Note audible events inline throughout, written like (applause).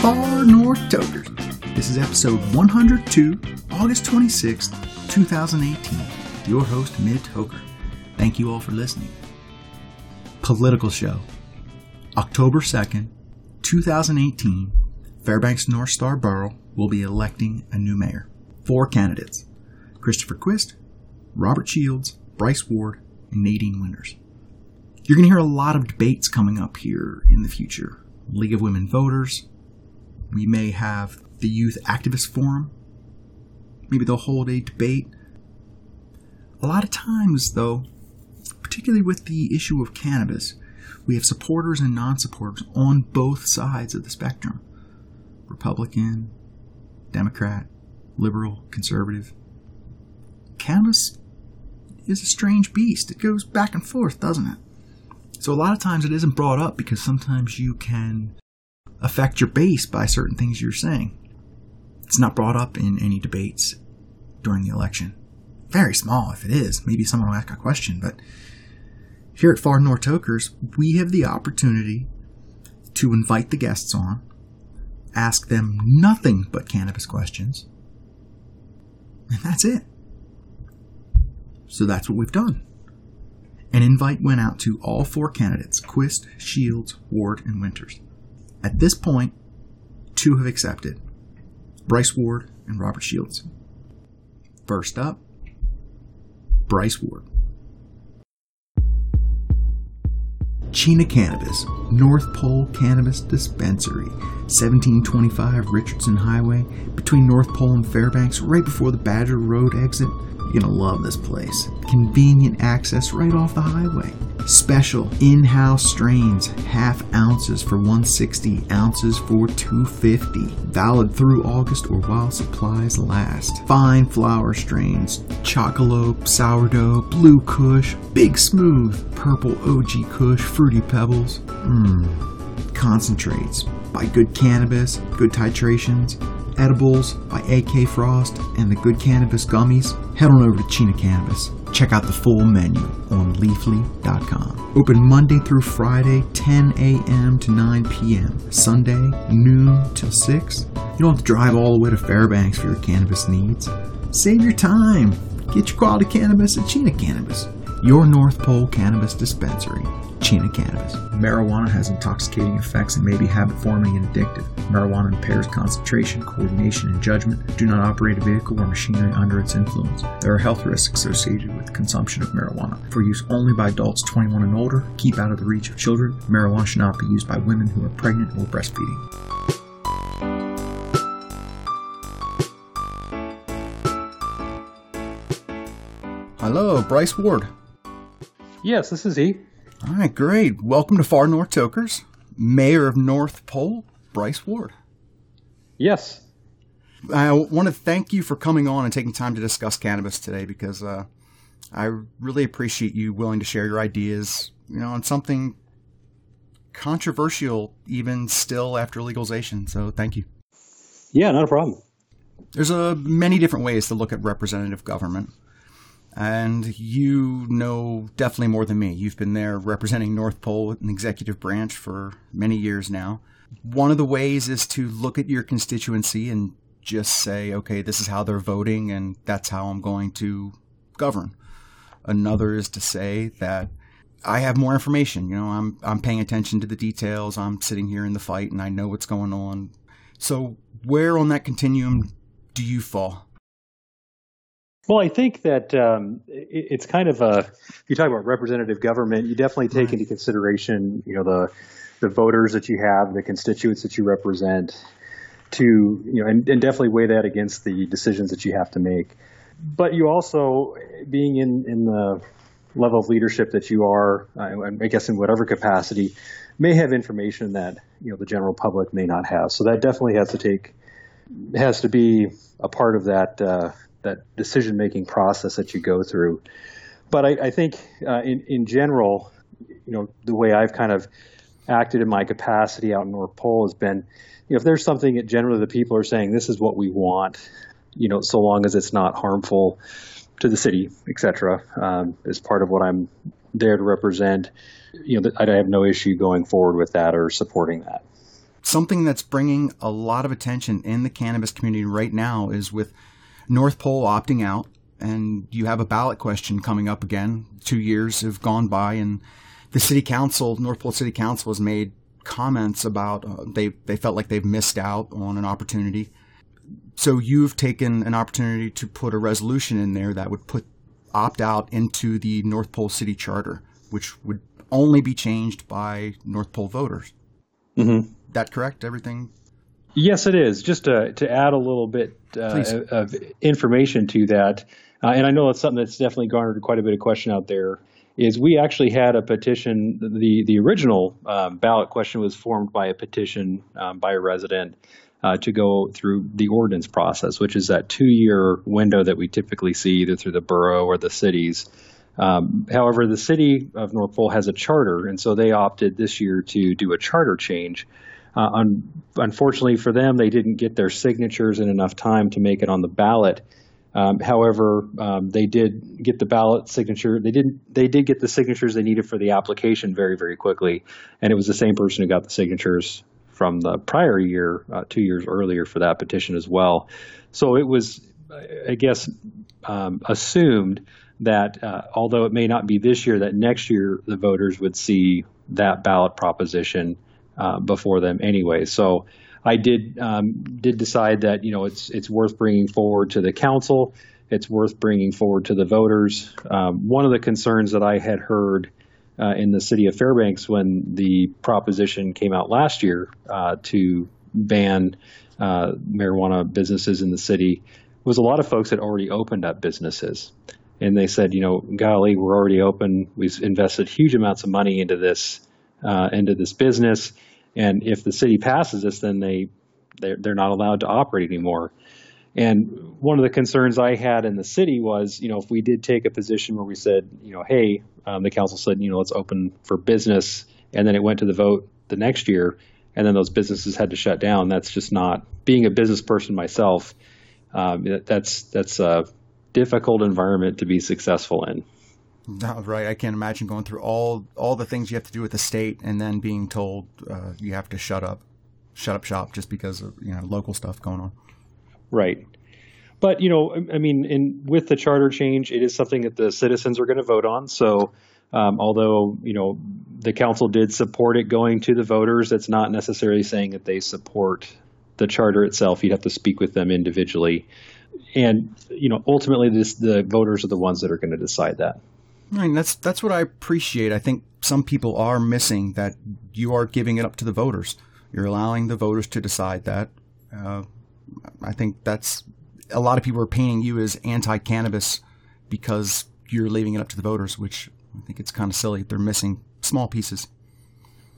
Far North Tokers. This is episode 102, August 26th, 2018. Your host, Mid Toker. Thank you all for listening. Political show. October 2nd, 2018, Fairbanks North Star Borough will be electing a new mayor. Four candidates Christopher Quist, Robert Shields, Bryce Ward, and Nadine Winters. You're going to hear a lot of debates coming up here in the future. League of Women Voters. We may have the Youth Activist Forum. Maybe they'll hold a debate. A lot of times, though, particularly with the issue of cannabis, we have supporters and non supporters on both sides of the spectrum Republican, Democrat, liberal, conservative. Cannabis is a strange beast. It goes back and forth, doesn't it? So a lot of times it isn't brought up because sometimes you can affect your base by certain things you're saying. It's not brought up in any debates during the election. Very small if it is. Maybe someone will ask a question, but here at Far North Tokers, we have the opportunity to invite the guests on, ask them nothing but cannabis questions, and that's it. So that's what we've done. An invite went out to all four candidates Quist, Shields, Ward, and Winters. At this point, two have accepted Bryce Ward and Robert Shields. First up, Bryce Ward. Chena Cannabis, North Pole Cannabis Dispensary, 1725 Richardson Highway, between North Pole and Fairbanks, right before the Badger Road exit. You're gonna love this place. Convenient access right off the highway. Special in-house strains, half ounces for 160, ounces for 250. Valid through August or while supplies last. Fine flower strains, chocolope, sourdough, blue kush, big smooth, purple OG kush, fruity pebbles. Mmm. Concentrates by Good Cannabis, Good Titrations, edibles by AK Frost, and the Good Cannabis gummies, head on over to Chena Cannabis. Check out the full menu on leafly.com. Open Monday through Friday, 10 a.m. to 9 p.m. Sunday, noon till 6. You don't have to drive all the way to Fairbanks for your cannabis needs. Save your time. Get your quality cannabis at Chena Cannabis, your North Pole cannabis dispensary. Chena Cannabis. Marijuana has intoxicating effects and may be habit forming and addictive. Marijuana impairs concentration, coordination, and judgment. Do not operate a vehicle or machinery under its influence. There are health risks associated with consumption of marijuana. For use only by adults 21 and older, keep out of the reach of children. Marijuana should not be used by women who are pregnant or breastfeeding. Hello, Bryce Ward. Yes, this is he. All right, great. Welcome to Far North Tokers, Mayor of North Pole, Bryce Ward. Yes. I want to thank you for coming on and taking time to discuss cannabis today because uh, I really appreciate you willing to share your ideas, you know, on something controversial even still after legalization. So thank you. Yeah, not a problem. There's a many different ways to look at representative government. And you know definitely more than me. You've been there representing North Pole in the executive branch for many years now. One of the ways is to look at your constituency and just say, okay, this is how they're voting, and that's how I'm going to govern. Another is to say that I have more information. You know, I'm I'm paying attention to the details. I'm sitting here in the fight, and I know what's going on. So, where on that continuum do you fall? Well, I think that um, it, it's kind of a. If you talk about representative government, you definitely take right. into consideration, you know, the the voters that you have, the constituents that you represent, to you know, and, and definitely weigh that against the decisions that you have to make. But you also, being in in the level of leadership that you are, I guess in whatever capacity, may have information that you know the general public may not have. So that definitely has to take has to be a part of that uh, that decision making process that you go through. But I, I think uh, in in general, you know, the way I've kind of acted in my capacity out in North Pole has been, you know, if there's something that generally the people are saying this is what we want, you know, so long as it's not harmful to the city, et cetera, um, as part of what I'm there to represent, you know, I have no issue going forward with that or supporting that. something that's bringing a lot of attention in the cannabis community right now is with North Pole opting out, and you have a ballot question coming up again. Two years have gone by, and the city council, North Pole City Council, has made comments about uh, they they felt like they've missed out on an opportunity. So you've taken an opportunity to put a resolution in there that would put opt out into the North Pole City Charter, which would only be changed by North Pole voters. Mm-hmm. That correct? Everything? Yes, it is. Just to, to add a little bit uh, of information to that, uh, and I know that's something that's definitely garnered quite a bit of question out there. Is we actually had a petition. The the original um, ballot question was formed by a petition um, by a resident uh, to go through the ordinance process, which is that two year window that we typically see either through the borough or the cities. Um, however, the city of North Pole has a charter, and so they opted this year to do a charter change. Uh, un- unfortunately for them, they didn't get their signatures in enough time to make it on the ballot. Um, however, um, they did get the ballot signature. They didn't. They did get the signatures they needed for the application very, very quickly, and it was the same person who got the signatures from the prior year, uh, two years earlier, for that petition as well. So it was, I guess, um, assumed that uh, although it may not be this year, that next year the voters would see that ballot proposition uh, before them anyway. So I did um, did decide that you know it's it's worth bringing forward to the council. It's worth bringing forward to the voters. Um, one of the concerns that I had heard uh, in the city of Fairbanks when the proposition came out last year uh, to ban uh, marijuana businesses in the city was a lot of folks had already opened up businesses and they said, you know, golly, we're already open. We've invested huge amounts of money into this uh, into this business, and if the city passes this, then they they're, they're not allowed to operate anymore. And one of the concerns I had in the city was, you know, if we did take a position where we said, you know, hey, um, the council said, you know, let's open for business, and then it went to the vote the next year, and then those businesses had to shut down. That's just not being a business person myself. Um, that's that's a difficult environment to be successful in. (laughs) No, right. I can't imagine going through all all the things you have to do with the state, and then being told uh, you have to shut up, shut up shop just because of you know local stuff going on. Right. But you know, I mean, in with the charter change, it is something that the citizens are going to vote on. So, um, although you know the council did support it going to the voters, that's not necessarily saying that they support the charter itself. You'd have to speak with them individually and you know ultimately this, the voters are the ones that are going to decide that. I mean, that's that's what I appreciate. I think some people are missing that you are giving it up to the voters. You're allowing the voters to decide that. Uh, I think that's a lot of people are painting you as anti-cannabis because you're leaving it up to the voters, which I think it's kind of silly. They're missing small pieces.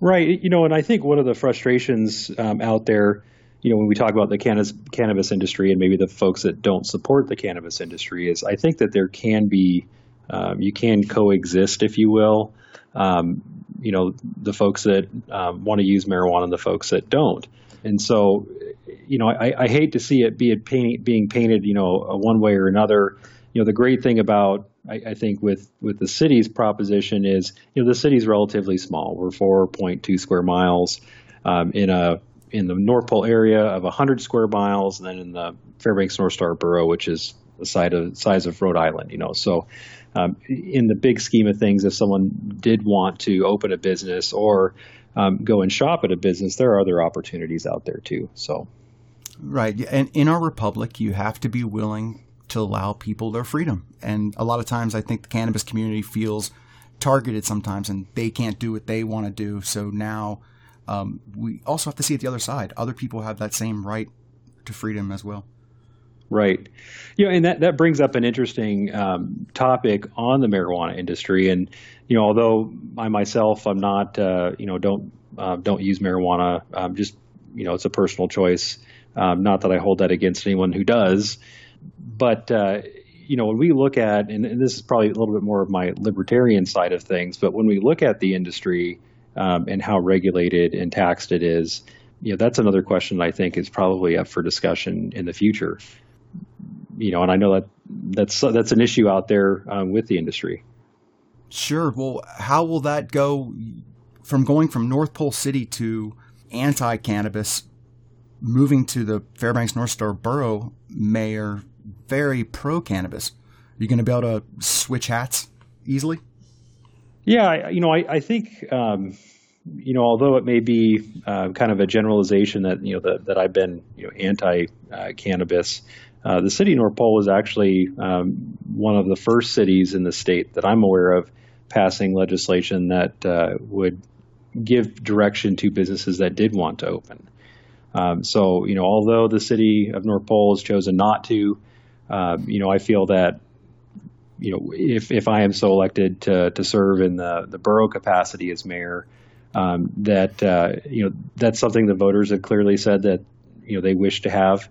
Right. You know, and I think one of the frustrations um, out there you know, when we talk about the cannabis, cannabis industry and maybe the folks that don't support the cannabis industry, is I think that there can be, um, you can coexist, if you will. Um, you know, the folks that um, want to use marijuana and the folks that don't. And so, you know, I, I hate to see it be it paint, being painted, you know, one way or another. You know, the great thing about I, I, think with with the city's proposition is, you know, the city's relatively small. We're 4.2 square miles um, in a in the North Pole area of 100 square miles, and then in the Fairbanks North Star Borough, which is the size of, size of Rhode Island. You know, so um, in the big scheme of things, if someone did want to open a business or um, go and shop at a business, there are other opportunities out there too. So, right, and in our republic, you have to be willing to allow people their freedom, and a lot of times, I think the cannabis community feels targeted sometimes, and they can't do what they want to do. So now um, we also have to see it the other side. Other people have that same right to freedom as well. Right. You know, and that, that brings up an interesting um, topic on the marijuana industry. And, you know, although I myself, I'm not, uh, you know, don't, uh, don't use marijuana, um, just, you know, it's a personal choice. Um, not that I hold that against anyone who does. But, uh, you know, when we look at, and, and this is probably a little bit more of my libertarian side of things, but when we look at the industry, um, and how regulated and taxed it is, you know, that's another question I think is probably up for discussion in the future. You know, and I know that that's that's an issue out there um, with the industry. Sure. Well, how will that go from going from North Pole City to anti-cannabis, moving to the Fairbanks North Star Borough mayor, very pro-cannabis. Are you going to be able to switch hats easily? Yeah, you know, I, I think, um, you know, although it may be uh, kind of a generalization that you know that, that I've been you know anti-cannabis, uh, the city of North Pole was actually um, one of the first cities in the state that I'm aware of passing legislation that uh, would give direction to businesses that did want to open. Um, so, you know, although the city of North Pole has chosen not to, um, you know, I feel that, you know, if, if I am so elected to, to serve in the, the borough capacity as mayor, um, that, uh, you know, that's something the voters have clearly said that, you know, they wish to have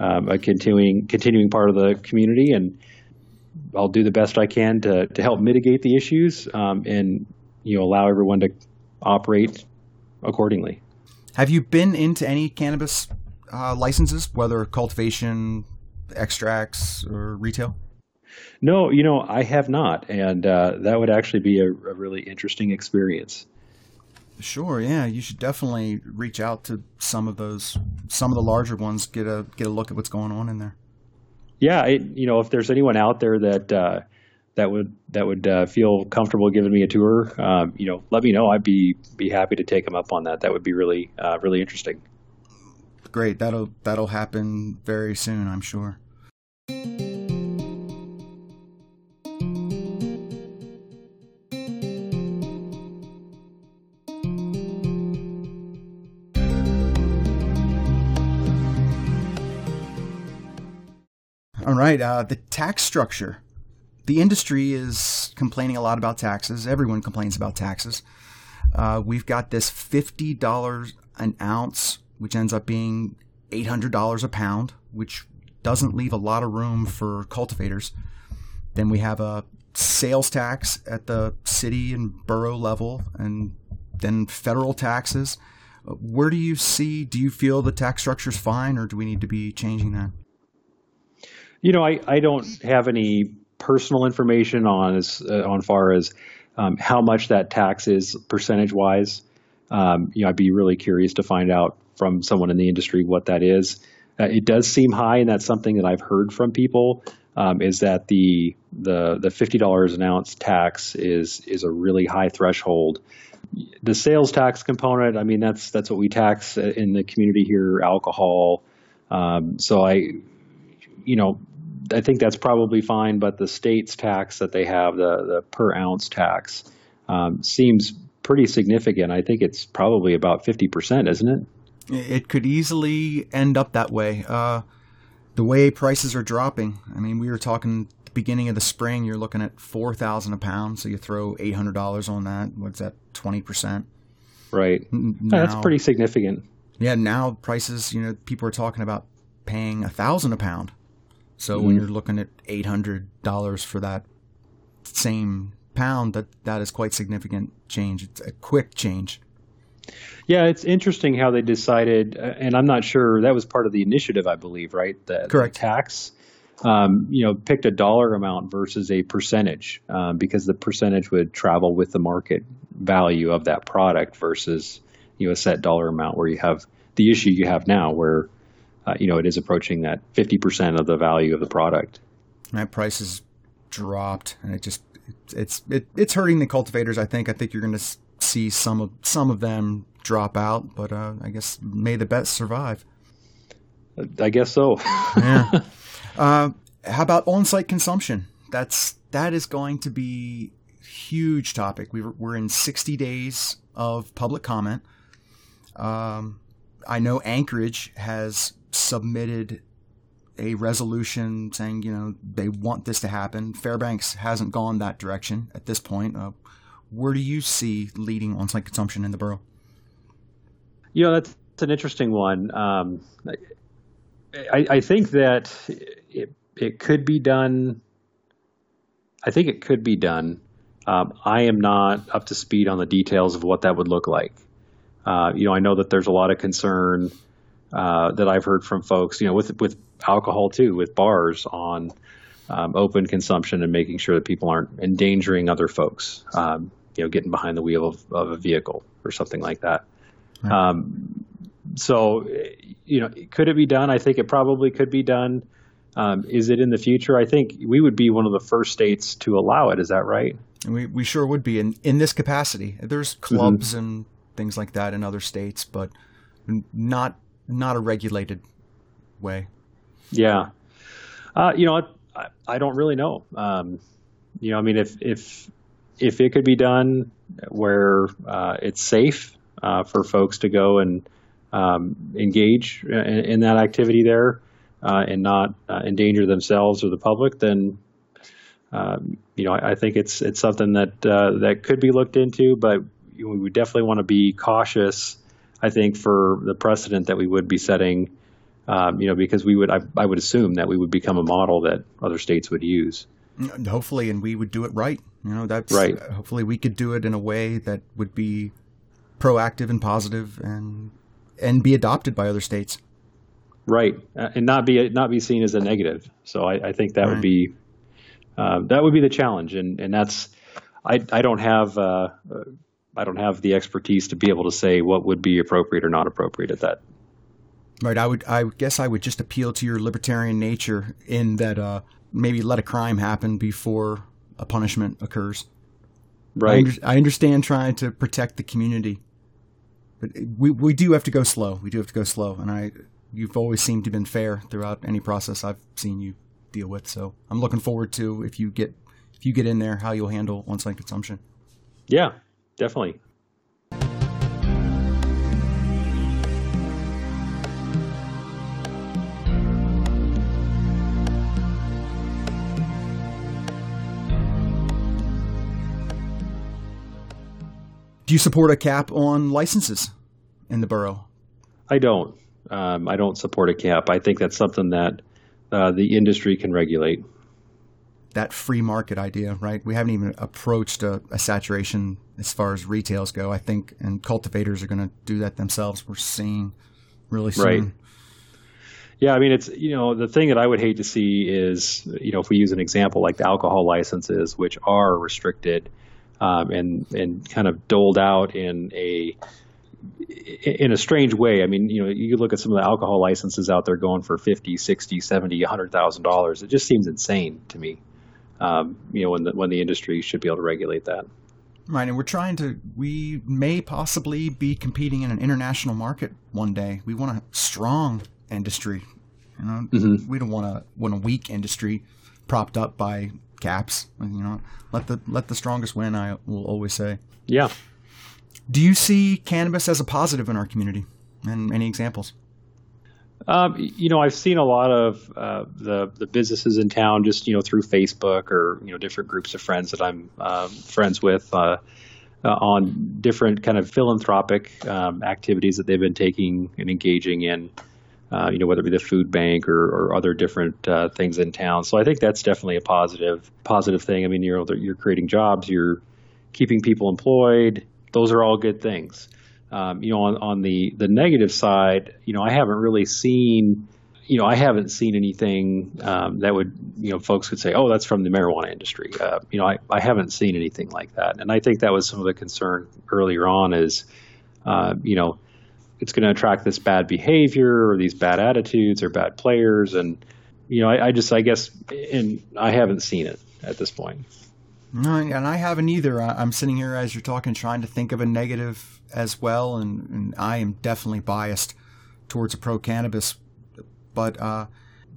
um, a continuing, continuing part of the community. And I'll do the best I can to, to help mitigate the issues um, and, you know, allow everyone to operate accordingly. Have you been into any cannabis uh, licenses, whether cultivation, extracts, or retail? No, you know, I have not, and uh, that would actually be a, a, really interesting experience. Sure, yeah, you should definitely reach out to some of those, some of the larger ones, get a get a look at what's going on in there. Yeah, it, you know, if there's anyone out there that uh, that would that would uh, feel comfortable giving me a tour, um, you know, let me know. I'd be be happy to take them up on that. That would be really uh, really interesting. Great. That'll that'll happen very soon, I'm sure. Right, uh, the tax structure the industry is complaining a lot about taxes. Everyone complains about taxes. Uh, we've got this $50 an ounce, which ends up being $800 a pound, which doesn't leave a lot of room for cultivators. Then we have a sales tax at the city and borough level, and then federal taxes. Where do you see, do you feel the tax structure is fine, or do we need to be changing that? You know, I, I don't have any personal information on as uh, on far as um, how much that tax is percentage wise. Um, you know, I'd be really curious to find out from someone in the industry what that is. Uh, it does seem high, and that's something that I've heard from people. Um, is that the the the fifty dollars an ounce tax is is a really high threshold. The sales tax component, I mean, that's that's what we tax in the community here, alcohol. Um, so I, you know, I think that's probably fine, but the state's tax that they have, the, the per ounce tax, um, seems pretty significant. I think it's probably about 50%, isn't it? It could easily end up that way. Uh, the way prices are dropping, I mean, we were talking the beginning of the spring, you're looking at 4000 a pound, so you throw $800 on that. What's that, 20%? Right. Now, That's pretty significant. Yeah, now prices, you know, people are talking about paying a thousand a pound. So mm-hmm. when you're looking at eight hundred dollars for that same pound, that that is quite significant change. It's a quick change. Yeah, it's interesting how they decided, uh, and I'm not sure that was part of the initiative, I believe, right? The, Correct. The tax, um, you know, picked a dollar amount versus a percentage um, because the percentage would travel with the market value of that product versus you know a set dollar amount where you have the issue you have now where uh, you know, it is approaching that 50% of the value of the product. That prices dropped, and it just it's it, it's hurting the cultivators. I think. I think you're going to see some of some of them drop out, but uh, I guess may the best survive. I guess so. (laughs) yeah. (laughs) Uh, how about on-site consumption? That's that is going to be huge topic. We we're in 60 days of public comment. Um, I know Anchorage has submitted a resolution saying, you know, they want this to happen. Fairbanks hasn't gone that direction at this point. Uh, where do you see leading on-site consumption in the borough? You know, that's, that's an interesting one. Um, I, I, think that it, it could be done. I think it could be done. Um, I am not up to speed on the details of what that would look like. Uh, you know, I know that there's a lot of concern uh, that I've heard from folks, you know, with with alcohol too, with bars on um, open consumption and making sure that people aren't endangering other folks, um, you know, getting behind the wheel of, of, a vehicle or something like that. Right. Um, so, you know, could it be done? I think it probably could be done. Um, is it in the future? I think we would be one of the first states to allow it. Is that right? We we sure would be in in this capacity. There's clubs mm-hmm. and things like that in other states, but not not a regulated way. Yeah, uh, you know, I, I don't really know. Um, you know, I mean, if if if it could be done where uh, it's safe uh, for folks to go and um, engage in, in, that activity there uh, and not uh, endanger themselves or the public, then um, you know I, I, think it's it's something that that could be looked into, but we definitely want to be cautious. I think for the precedent that we would be setting, um, you know, because we would I, I would assume that we would become a model that other states would use. Hopefully, and we would do it right. You know, that's right. Hopefully, we could do it in a way that would be proactive and positive and and be adopted by other states. Right, uh, and not be not be seen as a negative. So I, I think that right. would be uh, that would be the challenge, and and that's I I don't have uh, I don't have the expertise to be able to say what would be appropriate or not appropriate at that. Right, I would I guess I would just appeal to your libertarian nature in that uh, maybe let a crime happen before a punishment occurs. Right. I, under, I understand trying to protect the community, but we we do have to go slow. We do have to go slow, and I you've always seemed to have been fair throughout any process I've seen you deal with. So I'm looking forward to if you get if you get in there, how you'll handle on-site consumption. Yeah, definitely. Do you support a cap on licenses in the borough? I don't. Um, I don't support a cap. I think that's something that uh, the industry can regulate. That free market idea, right? We haven't even approached a, a saturation as far as retails go. I think, and cultivators are going to do that themselves. We're seeing really soon. Right. Yeah, I mean, it's you know the thing that I would hate to see is you know if we use an example like the alcohol licenses, which are restricted um, and and kind of doled out in a in a strange way. I mean, you know, you look at some of the alcohol licenses out there going for 50, 60, 70, 100,000 dollars. It just seems insane to me. Um, you know, when the when the industry should be able to regulate that. Right, and we're trying to. We may possibly be competing in an international market one day. We want a strong industry. You know, mm-hmm. we don't want a want a weak industry propped up by caps. You know, let the let the strongest win. I will always say. Yeah. Do you see cannabis as a positive in our community? And any examples? Um, you know, I've seen a lot of uh, the the businesses in town just you know through Facebook or you know different groups of friends that I'm uh, friends with uh, uh, on different kind of philanthropic um, activities that they've been taking and engaging in uh, you know, whether it be the food bank or, or other different uh, things in town. So I think that's definitely a positive positive thing. I mean, you're you're creating jobs, you're keeping people employed. Those are all good things. Um, you know, on, on the the negative side, you know, I haven't really seen, you know, I haven't seen anything um, that would, you know, folks could say, oh, that's from the marijuana industry. Uh, you know, I, I haven't seen anything like that, and I think that was some of the concern earlier on is, uh, you know it's going to attract this bad behavior or these bad attitudes or bad players. And, you know, I, I just, I guess, and I haven't seen it at this point. No, and I haven't either. I'm sitting here as you're talking, trying to think of a negative as well, and, and I am definitely biased towards a pro cannabis. But uh,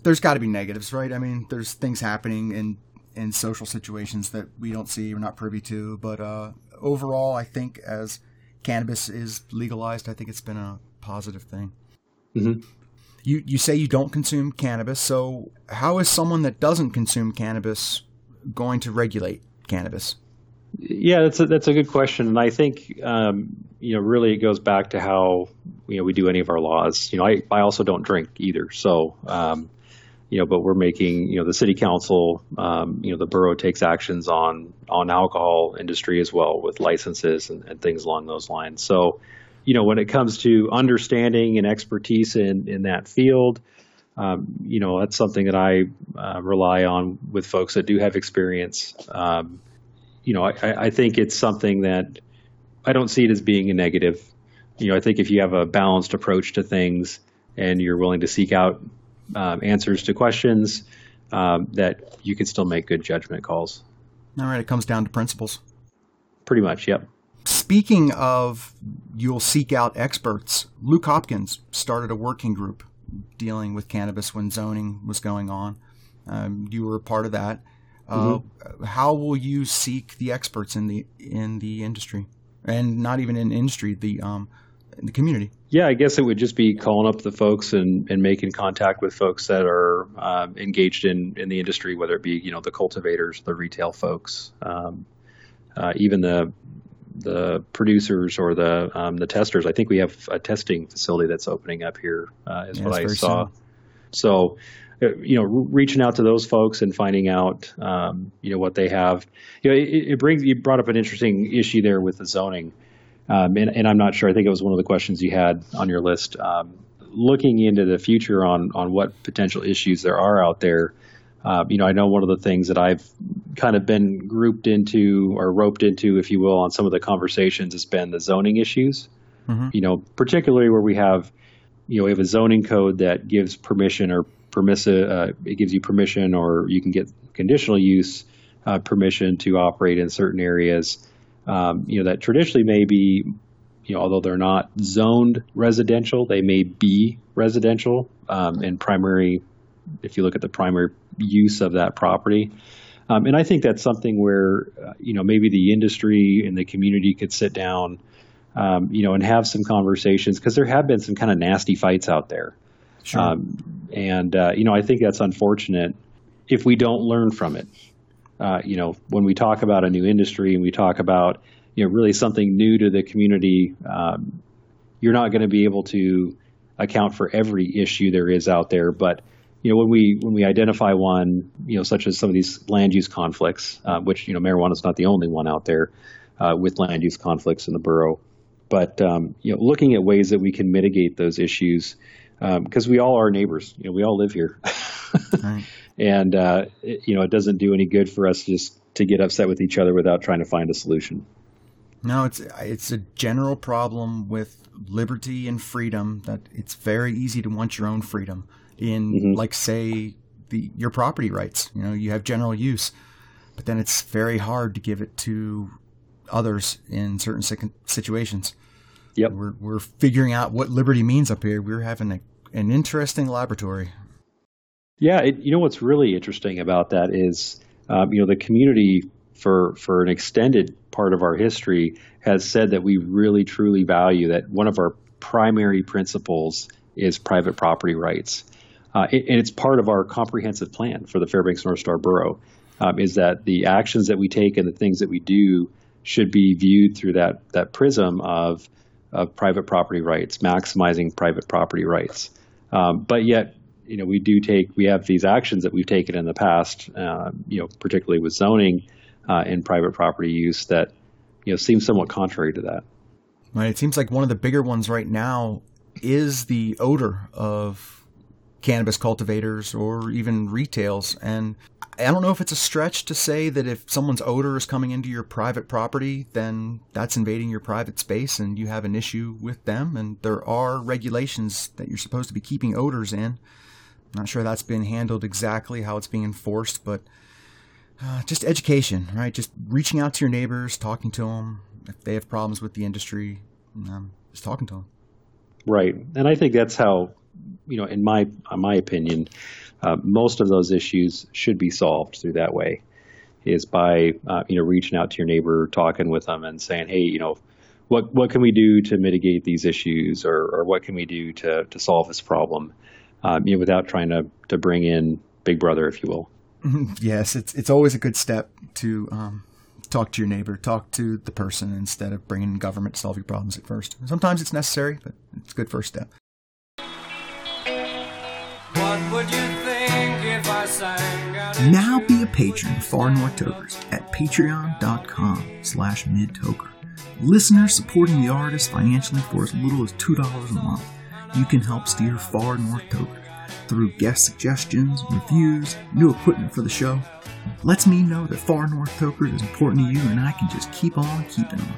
there's got to be negatives, right? I mean, there's things happening in in social situations that we don't see or not privy to. But uh, overall, I think as cannabis is legalized, I think it's been a positive thing. Mm-hmm. You you say you don't consume cannabis, so how is someone that doesn't consume cannabis going to regulate cannabis? Yeah, that's a, that's a good question, and I think um, you know really it goes back to how you know we do any of our laws. You know, I I also don't drink either, so um, you know, but we're making, you know, the city council, um, you know, the borough takes actions on on alcohol industry as well with licenses and, and, things along those lines. So, you know, when it comes to understanding and expertise in in that field, um, you know, that's something that I uh, rely on with folks that do have experience. Um, you know, I, I think it's something that I don't see it as being a negative. you know, I think if you have a balanced approach to things and you're willing to seek out um, answers to questions, um, that you can still make good judgment calls. All right, it comes down to principles. Pretty much, yep. Speaking of, you'll seek out experts. Luke Hopkins started a working group dealing with cannabis when zoning was going on. Um, you were a part of that. Uh, mm-hmm. How will you seek the experts in the in the industry, and not even in industry, the um, the community? Yeah, I guess it would just be calling up the folks and, and making contact with folks that are um, engaged in, in the industry, whether it be you know the cultivators, the retail folks, um, uh, even the the producers or the um, the testers. I think we have a testing facility that's opening up here, uh, is yeah, what I saw. Soon. So, uh, you know, reaching out to those folks and finding out, um, you know, what they have. You know, it, it, brings you brought up an interesting issue there with the zoning, um, and, and, I'm not sure. I think it was one of the questions you had on your list. Um, looking into the future on on what potential issues there are out there. Uh, you know, I know one of the things that I've kind of been grouped into or roped into, if you will, on some of the conversations has been the zoning issues. Mm-hmm. You know, particularly where we have, you know, we have a zoning code that gives permission or permissive, uh, it gives you permission or you can get conditional use uh, permission to operate in certain areas. Um, you know, that traditionally may be, you know, although they're not zoned residential, they may be residential um, and primary. If you look at the primary use of that property. Um, and I think that's something where, uh, you know, maybe the industry and the community could sit down, um, you know, and have some conversations because there have been some kind of nasty fights out there. Sure. Um, and, uh, you know, I think that's unfortunate if we don't learn from it. Uh, you know, when we talk about a new industry and we talk about, you know, really something new to the community, um, you're not going to be able to account for every issue there is out there. But you know, when we when we identify one, you know, such as some of these land use conflicts, uh, which you know, marijuana is not the only one out there uh, with land use conflicts in the borough, but um, you know, looking at ways that we can mitigate those issues because um, we all are neighbors. You know, we all live here, right. (laughs) and uh, it, you know, it doesn't do any good for us just to get upset with each other without trying to find a solution. No, it's it's a general problem with liberty and freedom that it's very easy to want your own freedom in mm-hmm. like say the your property rights. You know, you have general use, but then it's very hard to give it to others in certain situations. Yep. We're we're figuring out what liberty means up here. We're having a, an interesting laboratory. Yeah, it, you know what's really interesting about that is, um, you know, the community for for an extended part of our history has said that we really truly value that one of our primary principles is private property rights. Uh, and it's part of our comprehensive plan for the Fairbanks North Star Borough, um, is that the actions that we take and the things that we do should be viewed through that that prism of of private property rights, maximizing private property rights. Um, but yet, you know, we do take we have these actions that we've taken in the past, uh, you know, particularly with zoning uh, and private property use that you know seem somewhat contrary to that. Right. It seems like one of the bigger ones right now is the odor of cannabis cultivators or even retails. And I don't know if it's a stretch to say that if someone's odor is coming into your private property, then that's invading your private space and you have an issue with them. And there are regulations that you're supposed to be keeping odors in. I'm not sure that's been handled exactly how it's being enforced, but uh, just education, right? Just reaching out to your neighbors, talking to them. If they have problems with the industry, um, just talking to them. Right. And I think that's how you know, in my in my opinion, uh, most of those issues should be solved through that way, is by uh, you know reaching out to your neighbor, talking with them, and saying, hey, you know, what what can we do to mitigate these issues, or or what can we do to to solve this problem, um, you know, without trying to to bring in Big Brother, if you will. (laughs) Yes, it's it's always a good step to um, talk to your neighbor, talk to the person instead of bringing government to solve your problems at first. Sometimes it's necessary, but it's a good first step. Now be a patron of Far North Tokers at patreon.com slash midtoker. Listeners supporting the artist financially for as little as $2 a month. You can help steer Far North Tokers through guest suggestions, reviews, new equipment for the show. Lets me know that Far North Tokers is important to you and I can just keep on keeping on.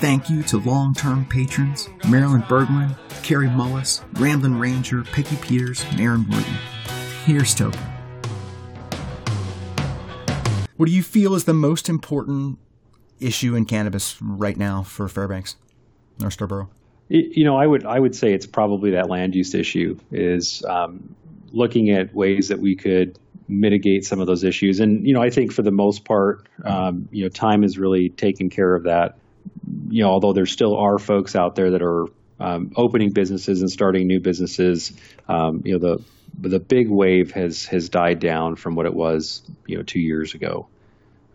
Thank you to long term patrons Marilyn Berglund, Carrie Mullis, Ramblin' Ranger, Peggy Peters, and Aaron Wooten. Here's Token. What do you feel is the most important issue in cannabis right now for Fairbanks, North Star Borough? You know, I would I would say it's probably that land use issue is um, looking at ways that we could mitigate some of those issues. And you know, I think for the most part, um, you know, time has really taken care of that. You know, although there still are folks out there that are um, opening businesses and starting new businesses, um, you know, the the big wave has has died down from what it was, you know, two years ago,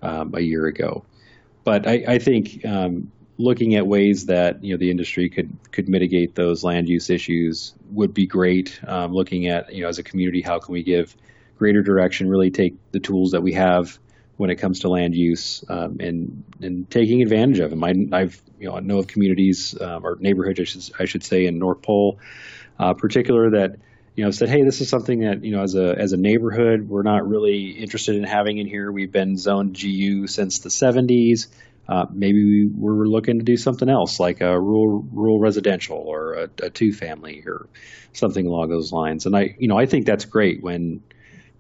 um, a year ago. But I, I think um, looking at ways that you know the industry could could mitigate those land use issues would be great. Um, looking at you know as a community, how can we give greater direction? Really take the tools that we have when it comes to land use um, and and taking advantage of them. I, have you know I know of communities um, or neighborhoods I should, I should say in North Pole, uh, particular that you know said, hey, this is something that you know as a as a neighborhood we're not really interested in having in here. We've been zoned GU since the 70s. Uh, maybe we were looking to do something else, like a rural rural residential or a, a two family or something along those lines. And I, you know, I think that's great when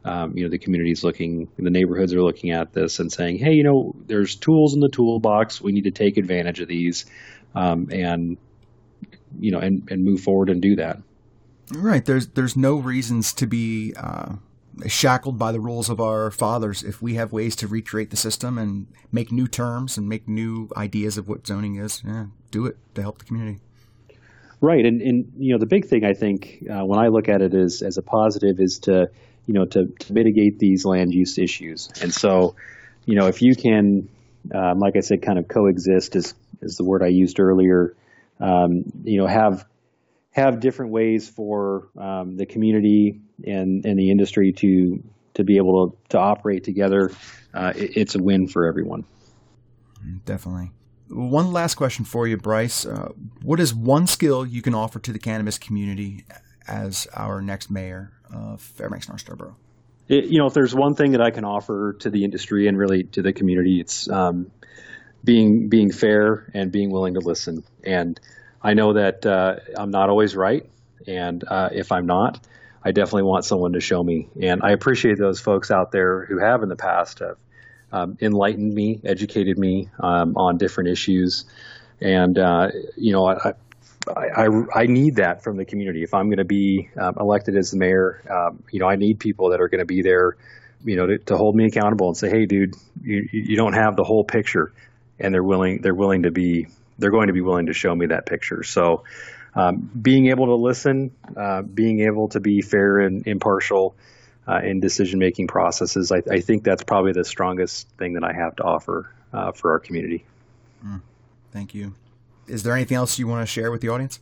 um, you know the community is looking, the neighborhoods are looking at this and saying, hey, you know, there's tools in the toolbox. We need to take advantage of these, um, and you know, and and move forward and do that. Right. There's there's no reasons to be. Uh shackled by the rules of our fathers if we have ways to recreate the system and make new terms and make new ideas of what zoning is yeah do it to help the community right and, and you know the big thing i think uh, when i look at it is as a positive is to you know to, to mitigate these land use issues and so you know if you can um, like i said kind of coexist is is the word i used earlier um, you know have have different ways for um, the community and, and the industry to to be able to, to operate together, uh, it, it's a win for everyone. Definitely. One last question for you, Bryce. Uh, what is one skill you can offer to the cannabis community as our next mayor of Fairbanks North Star Borough? It, you know, if there's one thing that I can offer to the industry and really to the community, it's um, being being fair and being willing to listen. And I know that uh, I'm not always right, and uh, if I'm not, I definitely want someone to show me. And I appreciate those folks out there who have in the past have um, enlightened me, educated me um, on different issues. And, uh, you know, I, I, I, need that from the community. If I'm going to be um, elected as the mayor, um, you know, I need people that are going to be there, you know, to, to, hold me accountable and say, hey, dude, you, you don't have the whole picture. And they're willing, they're willing to be, they're going to be willing to show me that picture. So, um, being able to listen, uh, being able to be fair and impartial uh, in decision making processes, I, I, think that's probably the strongest thing that I have to offer uh, for our community. Mm, thank you. Is there anything else you want to share with the audience?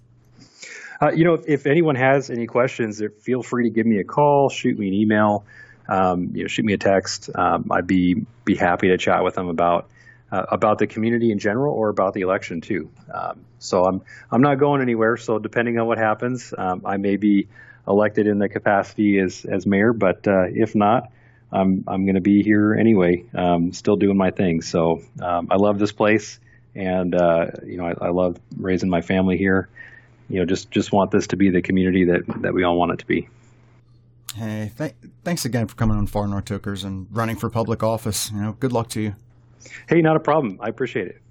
Uh, you know, if, if, anyone has any questions, feel free to give me a call, shoot me an email, um, you know, shoot me a text. Um, I'd be be happy to chat with them about uh, about the community in general or about the election too. Um, so I'm I'm not going anywhere. So depending on what happens, um, I may be elected in the capacity as as mayor, but uh, if not, I'm I'm going to be here anyway, um, still doing my thing. So um, I love this place, and uh, you know I, I, love raising my family here. You know, just just want this to be the community that that we all want it to be. Hey, th- thanks again for coming on Far North Tokers and running for public office. You know, good luck to you. Hey, not a problem. I appreciate it.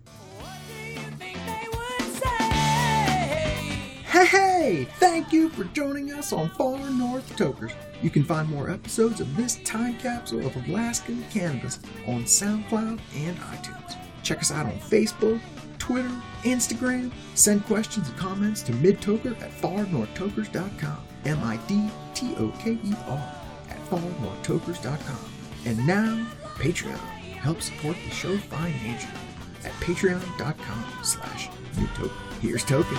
Hey, hey! Thank you for joining us on Far North Tokers. You can find more episodes of this time capsule of Alaskan cannabis on SoundCloud and iTunes. Check us out on Facebook, Twitter, Instagram. Send questions and comments to midtoker at farnorthtokers.com. M I D T O K E R at farnorthtokers.com. And now, Patreon help support the show financially at patreon.com slash newtoken. Here's Token.